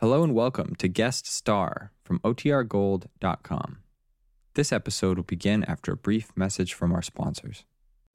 Hello and welcome to Guest Star from OTRGold.com. This episode will begin after a brief message from our sponsors.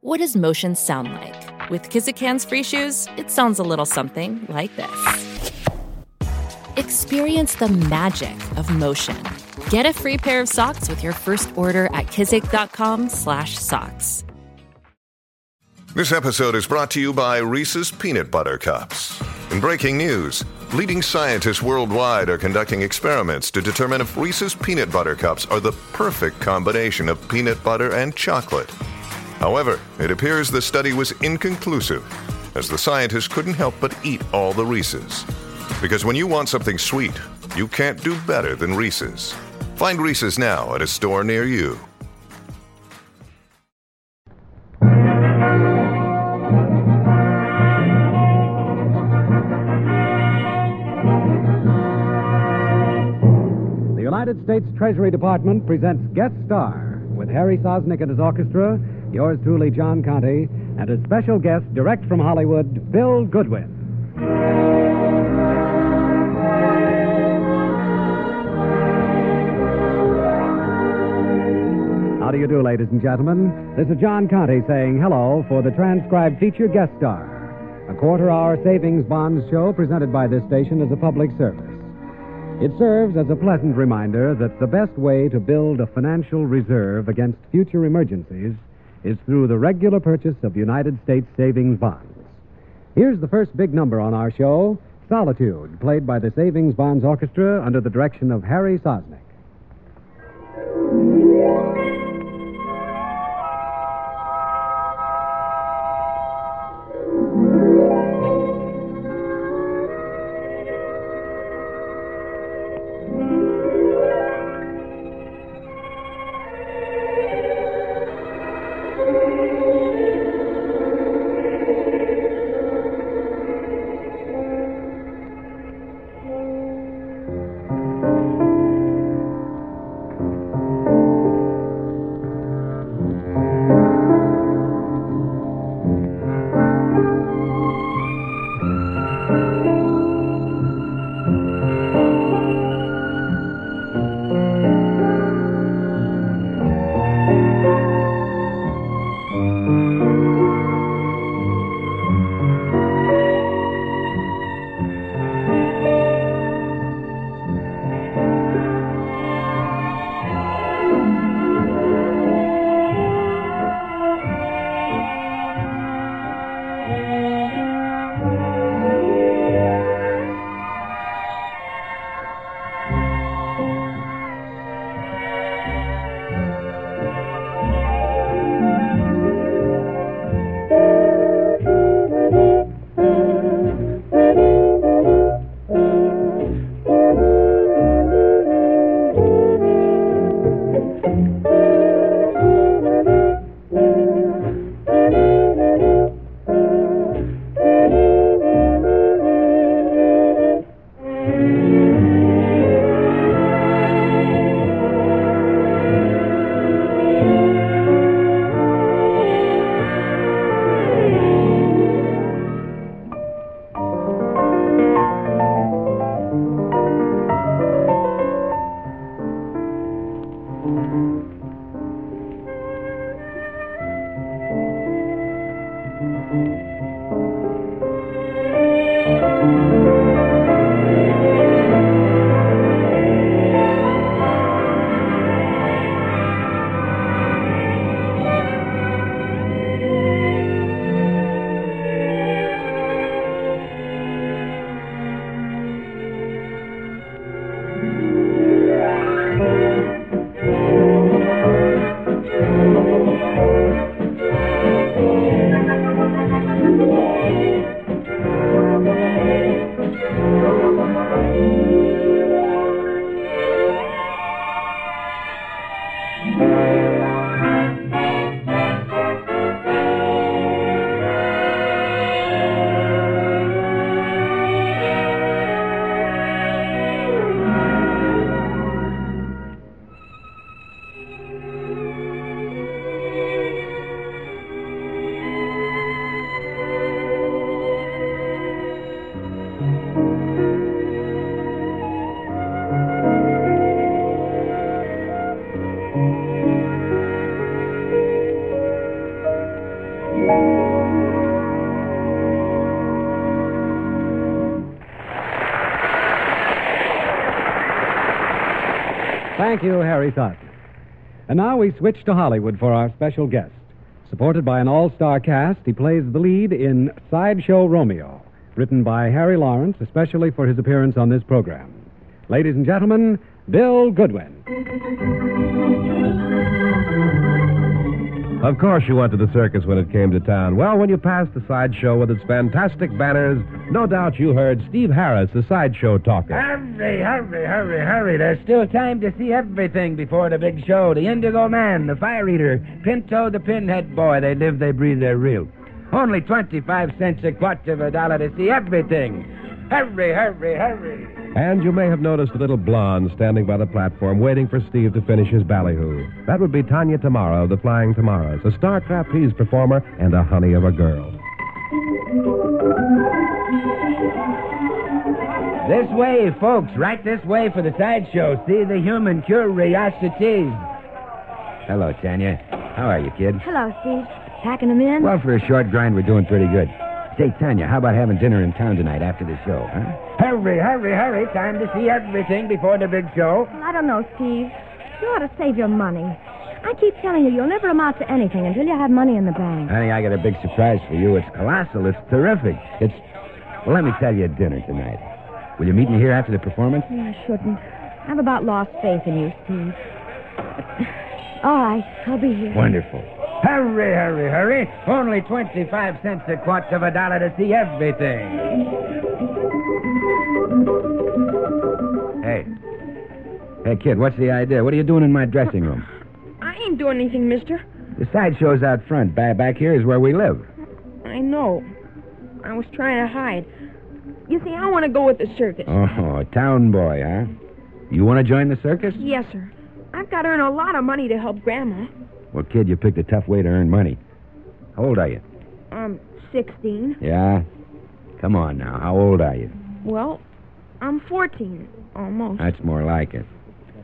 What does motion sound like? With Kizik hands free shoes, it sounds a little something like this. Experience the magic of motion. Get a free pair of socks with your first order at kizik.com/socks. This episode is brought to you by Reese's Peanut Butter Cups. In breaking news, leading scientists worldwide are conducting experiments to determine if Reese's Peanut Butter Cups are the perfect combination of peanut butter and chocolate. However, it appears the study was inconclusive, as the scientists couldn't help but eat all the Reese's. Because when you want something sweet, you can't do better than Reese's. Find Reese's now at a store near you. The United States Treasury Department presents Guest Star with Harry Sosnick and his orchestra, yours truly, John Conte, and a special guest direct from Hollywood, Bill Goodwin. How do you do, ladies and gentlemen? This is John Conte saying hello for the transcribed feature guest star, a quarter hour savings bonds show presented by this station as a public service. It serves as a pleasant reminder that the best way to build a financial reserve against future emergencies is through the regular purchase of United States savings bonds. Here's the first big number on our show Solitude, played by the Savings Bonds Orchestra under the direction of Harry Sosnick. Música Thank you, Harry Sosnick. And now we switch to Hollywood for our special guest. Supported by an all star cast, he plays the lead in Sideshow Romeo, written by Harry Lawrence, especially for his appearance on this program. Ladies and gentlemen, Bill Goodwin. Of course, you went to the circus when it came to town. Well, when you passed the sideshow with its fantastic banners, no doubt you heard Steve Harris, the sideshow talker. Hurry, hurry, hurry, hurry. There's still time to see everything before the big show. The Indigo Man, the Fire Eater, Pinto the Pinhead Boy. They live, they breathe, they're real. Only 25 cents a quarter of a dollar to see everything. Hurry, hurry, hurry. And you may have noticed a little blonde standing by the platform waiting for Steve to finish his ballyhoo. That would be Tanya Tamara of the Flying Tamaras, a star trapeze performer and a honey of a girl. This way, folks, right this way for the sideshow. See the human curiosities. Hello, Tanya. How are you, kid? Hello, Steve. Packing them in? Well, for a short grind, we're doing pretty good. Say, Tanya, how about having dinner in town tonight after the show, huh? Hurry, hurry, hurry. Time to see everything before the big show. Well, I don't know, Steve. You ought to save your money. I keep telling you, you'll never amount to anything until you have money in the bank. Honey, I got a big surprise for you. It's colossal. It's terrific. It's. Well, let me tell you at dinner tonight. Will you meet me here after the performance? I shouldn't. I've about lost faith in you, Steve. All right, I'll be here. Wonderful. Hurry, hurry, hurry. Only 25 cents a quarter of a dollar to see everything. Hey. Hey, kid, what's the idea? What are you doing in my dressing room? I ain't doing anything, mister. The sideshow's out front. Back, back here is where we live. I know. I was trying to hide. You see, I want to go with the circus. Oh, a town boy, huh? You want to join the circus? Yes, sir. I've got to earn a lot of money to help Grandma. Well, kid, you picked a tough way to earn money. How old are you? I'm 16. Yeah? Come on now. How old are you? Well, I'm 14, almost. That's more like it.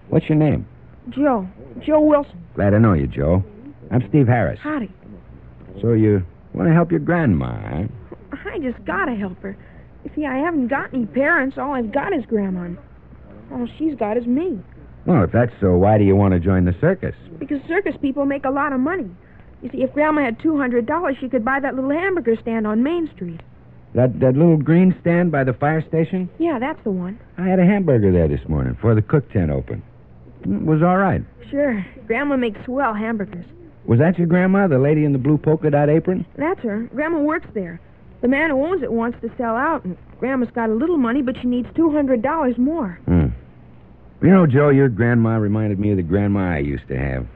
What's your name? Joe. Joe Wilson. Glad to know you, Joe. I'm Steve Harris. Howdy. So you want to help your grandma, huh? I just got to help her. You see, I haven't got any parents. All I've got is Grandma. All she's got is me. Well, if that's so, why do you want to join the circus? Because circus people make a lot of money. You see, if Grandma had $200, she could buy that little hamburger stand on Main Street. That that little green stand by the fire station? Yeah, that's the one. I had a hamburger there this morning before the cook tent opened. It was all right. Sure. Grandma makes swell hamburgers. Was that your grandma, the lady in the blue polka dot apron? That's her. Grandma works there. The man who owns it wants to sell out, and Grandma's got a little money, but she needs $200 more. Hmm. You know, Joe, your grandma reminded me of the grandma I used to have.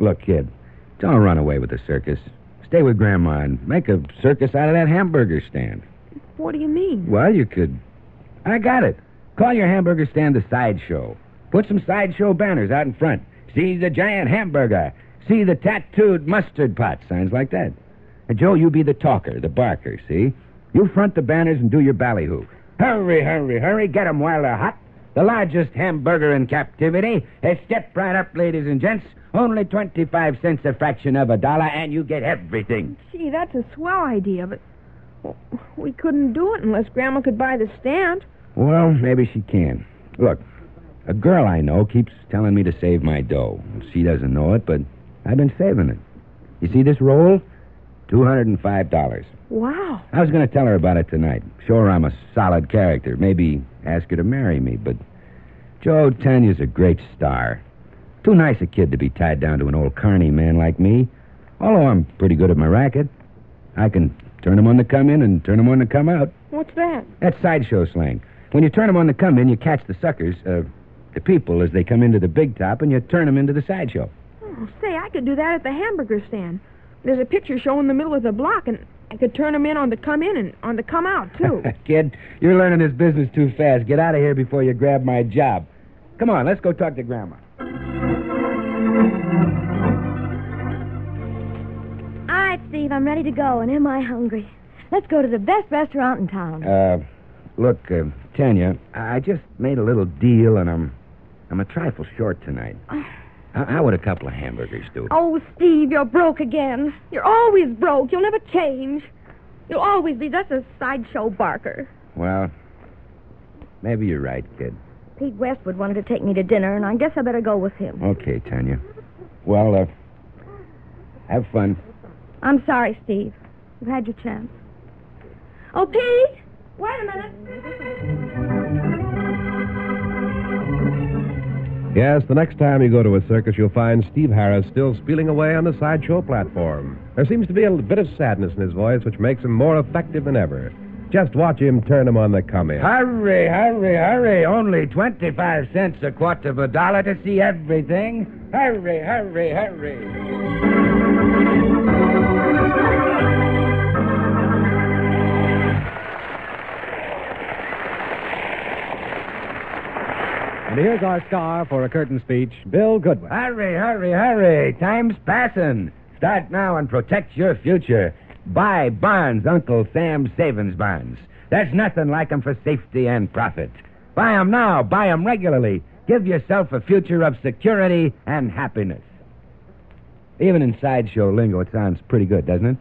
Look, kid, don't run away with the circus. Stay with grandma and make a circus out of that hamburger stand. What do you mean? Well, you could. I got it. Call your hamburger stand the sideshow. Put some sideshow banners out in front. See the giant hamburger. See the tattooed mustard pot. Signs like that. And Joe, you be the talker, the barker, see? You front the banners and do your ballyhoo. Hurry, hurry, hurry. Get 'em while they're hot. The largest hamburger in captivity. Hey, step right up, ladies and gents. Only 25 cents a fraction of a dollar, and you get everything. Gee, that's a swell idea, but well, we couldn't do it unless Grandma could buy the stand. Well, maybe she can. Look, a girl I know keeps telling me to save my dough. She doesn't know it, but I've been saving it. You see this roll? $205. Wow. I was going to tell her about it tonight. Show her I'm a solid character. Maybe ask her to marry me, but Joe Tanya's a great star. Too nice a kid to be tied down to an old carny man like me. Although I'm pretty good at my racket. I can turn 'em on to come in and turn 'em on to come out. What's that? That's sideshow slang. When you turn 'em on to come in, you catch the suckers, uh, the people, as they come into the big top, and you turn 'em into the sideshow. Oh, say, I could do that at the hamburger stand. There's a picture show in the middle of the block, and I could turn 'em in on the come in and on the come out, too. Kid, you're learning this business too fast. Get out of here before you grab my job. Come on, let's go talk to Grandma. All right, Steve, I'm ready to go, and am I hungry? Let's go to the best restaurant in town. Uh, look, uh, Tanya, I just made a little deal, and I'm, I'm a trifle short tonight. How, would a couple of hamburgers do? Oh, Steve, you're broke again. You're always broke. You'll never change. You'll always be just a sideshow barker. Well, maybe you're right, kid. Pete Westwood wanted to take me to dinner, and I guess I better go with him. Okay, Tanya. Well, uh, have fun. I'm sorry, Steve. You've had your chance. Oh, Pete! Wait a minute. Yes, the next time you go to a circus, you'll find Steve Harris still spieling away on the sideshow platform. There seems to be a bit of sadness in his voice, which makes him more effective than ever. Just watch him turn him on the come in. Hurry, hurry, hurry. Only 25 cents a quarter of a dollar to see everything. Hurry, hurry, hurry. And here's our star for a curtain speech, Bill Goodwin. Hurry, hurry, hurry. Time's passing. Start now and protect your future. Buy bonds, Uncle Sam savings bonds. There's nothing like 'em for safety and profit. Buy 'em now. Buy 'em regularly. Give yourself a future of security and happiness. Even in sideshow lingo, it sounds pretty good, doesn't it?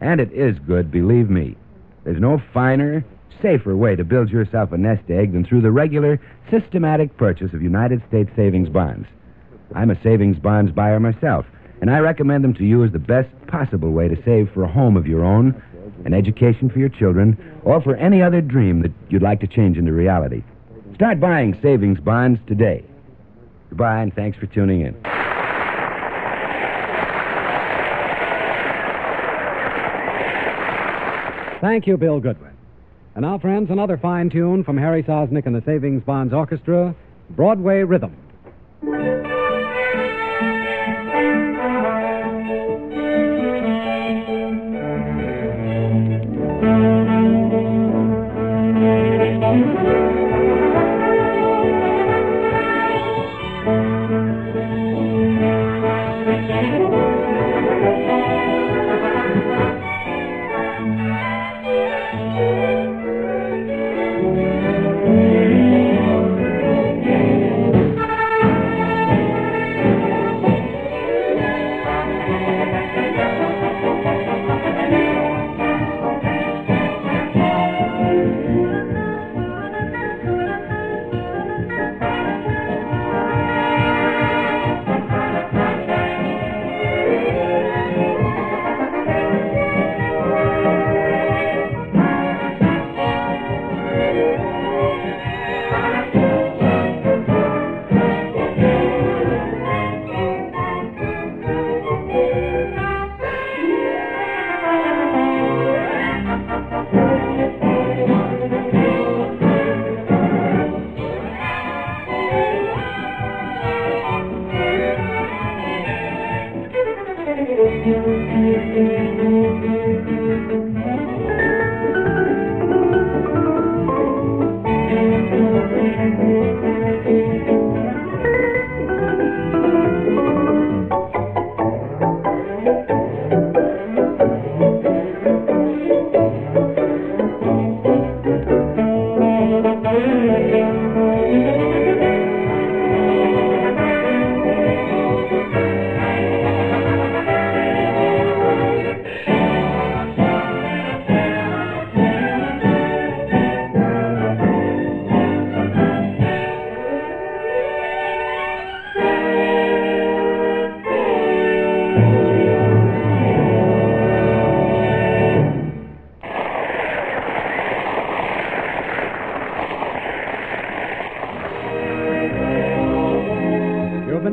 And it is good, believe me. There's no finer, safer way to build yourself a nest egg than through the regular, systematic purchase of United States savings bonds. I'm a savings bonds buyer myself, and I recommend them to you as the best possible way to save for a home of your own, an education for your children, or for any other dream that you'd like to change into reality. Start buying savings bonds today. Goodbye, and thanks for tuning in. Thank you, Bill Goodwin. And now, friends, another fine tune from Harry Sosnick and the Savings Bonds Orchestra, Broadway Rhythm.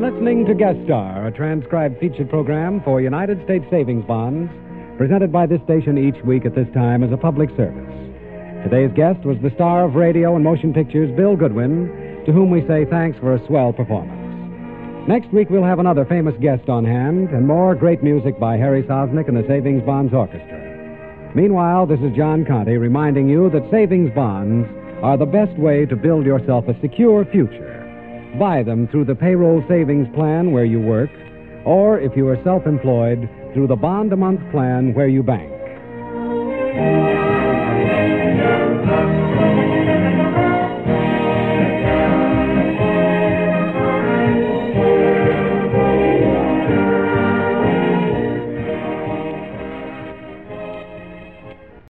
Listening to Guest Star, a transcribed featured program for United States Savings Bonds, presented by this station each week at this time as a public service. Today's guest was the star of radio and motion pictures, Bill Goodwin, to whom we say thanks for a swell performance. Next week, we'll have another famous guest on hand and more great music by Harry Sosnick and the Savings Bonds Orchestra. Meanwhile, this is John Conte reminding you that savings bonds are the best way to build yourself a secure future. Buy them through the payroll savings plan where you work, or if you are self employed, through the bond a month plan where you bank.